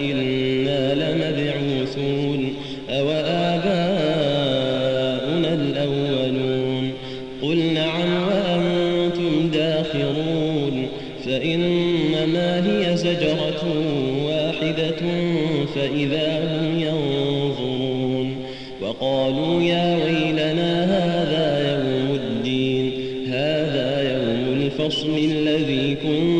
أإنا لمبعوثون أو آباؤنا الأولون قل نعم وأنتم داخرون فإنما هي زجرة واحدة فإذا هم ينظرون وقالوا يا ويلنا هذا يوم الدين هذا يوم الفصل الذي كنتم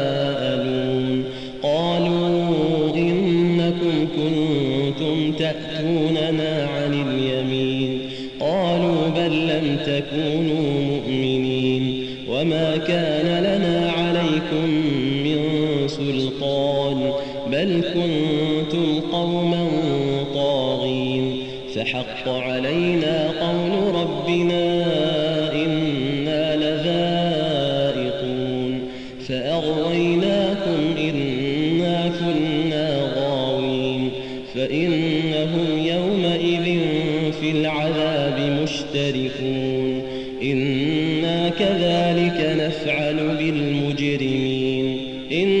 تأتوننا عن اليمين قالوا بل لم تكونوا مؤمنين وما كان لنا عليكم من سلطان بل كنتم فإنهم يومئذ في العذاب مشتركون. إنا كذلك نفعل بالمجرمين. إنهم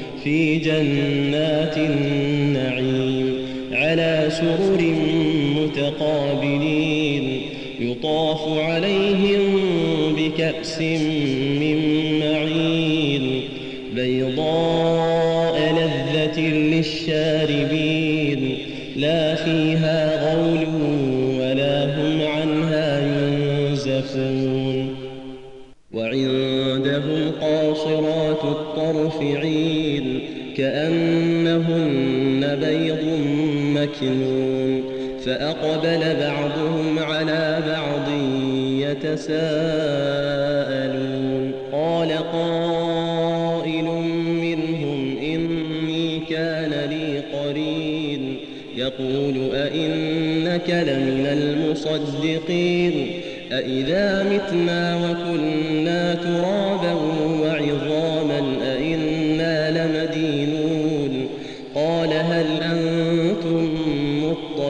في جنات النعيم على سرر متقابلين يطاف عليهم بكأس من بيض مكنون فأقبل بعضهم على بعض يتساءلون قال قائل منهم إني كان لي قرين يقول أئنك لمن المصدقين أإذا متنا وكنا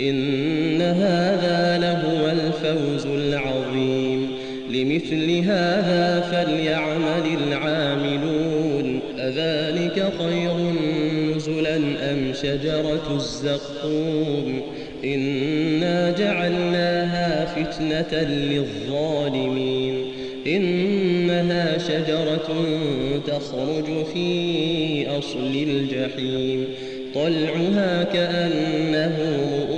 إن هذا لهو الفوز العظيم. لمثل هذا فليعمل العاملون. أذلك خير نزلا أم شجرة الزقوم؟ إنا جعلناها فتنة للظالمين. إنها شجرة تخرج في أصل الجحيم. طلعها كأنه رؤوس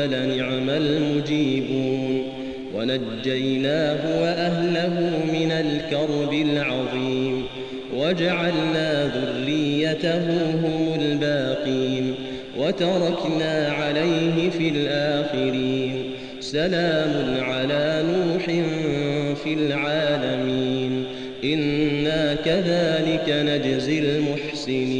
فلنعم المجيبون. ونجيناه وأهله من الكرب العظيم. وجعلنا ذريته هم الباقين. وتركنا عليه في الآخرين. سلام على نوح في العالمين. إنا كذلك نجزي المحسنين.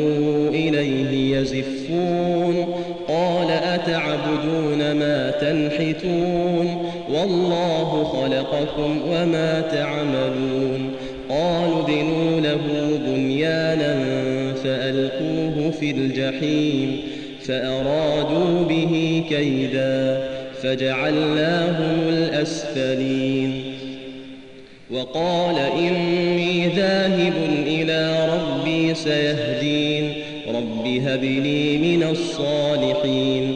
تنحتون والله خلقكم وما تعملون. قالوا بنوا له بنيانا فألقوه في الجحيم فأرادوا به كيدا فجعلناهم الأسفلين. وقال إني ذاهب إلى ربي سيهدين. رب هب لي من الصالحين.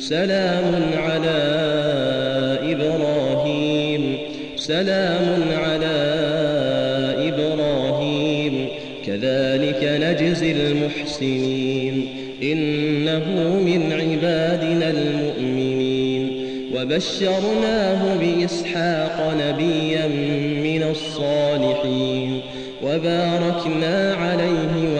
سلام على إبراهيم. سلام على إبراهيم. كذلك نجزي المحسنين. إنه من عبادنا المؤمنين. وبشرناه بإسحاق نبيا من الصالحين. وباركنا عليه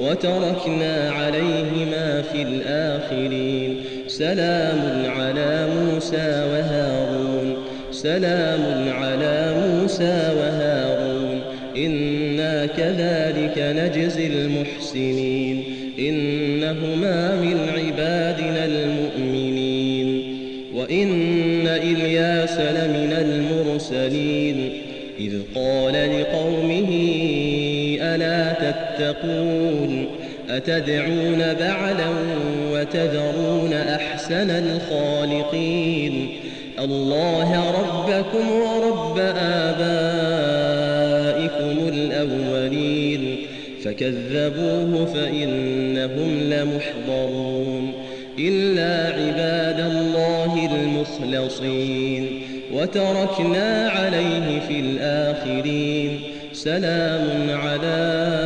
وتركنا عليهما في الآخرين. سلام على موسى وهارون. سلام على موسى وهارون. إنا كذلك نجزي المحسنين. إنهما من عبادنا المؤمنين. وإن إلياس لمن المرسلين. إذ قال لقومه ألا تتقون أتدعون بعلا وتذرون أحسن الخالقين الله ربكم ورب آبائكم الأولين فكذبوه فإنهم لمحضرون إلا عباد الله المخلصين وتركنا عليه في الآخرين سلام على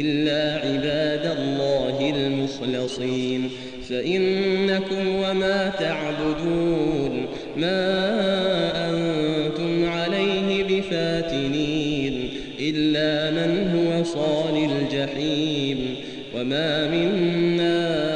إلا عباد الله المخلصين. فإنكم وما تعبدون ما أنتم عليه بفاتنين إلا من هو صال الجحيم. وما منا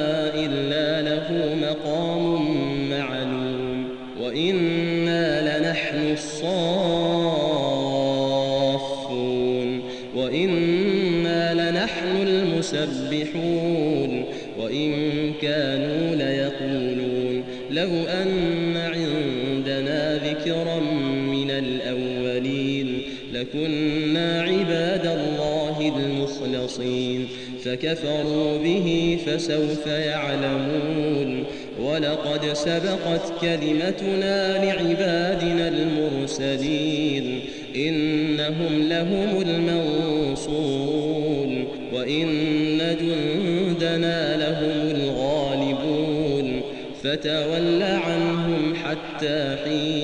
لكنا عباد الله المخلصين. فكفروا به فسوف يعلمون. ولقد سبقت كلمتنا لعبادنا المرسلين. إنهم لهم المنصورون. وإن جندنا لهم الغالبون. فتول عنهم حتى حين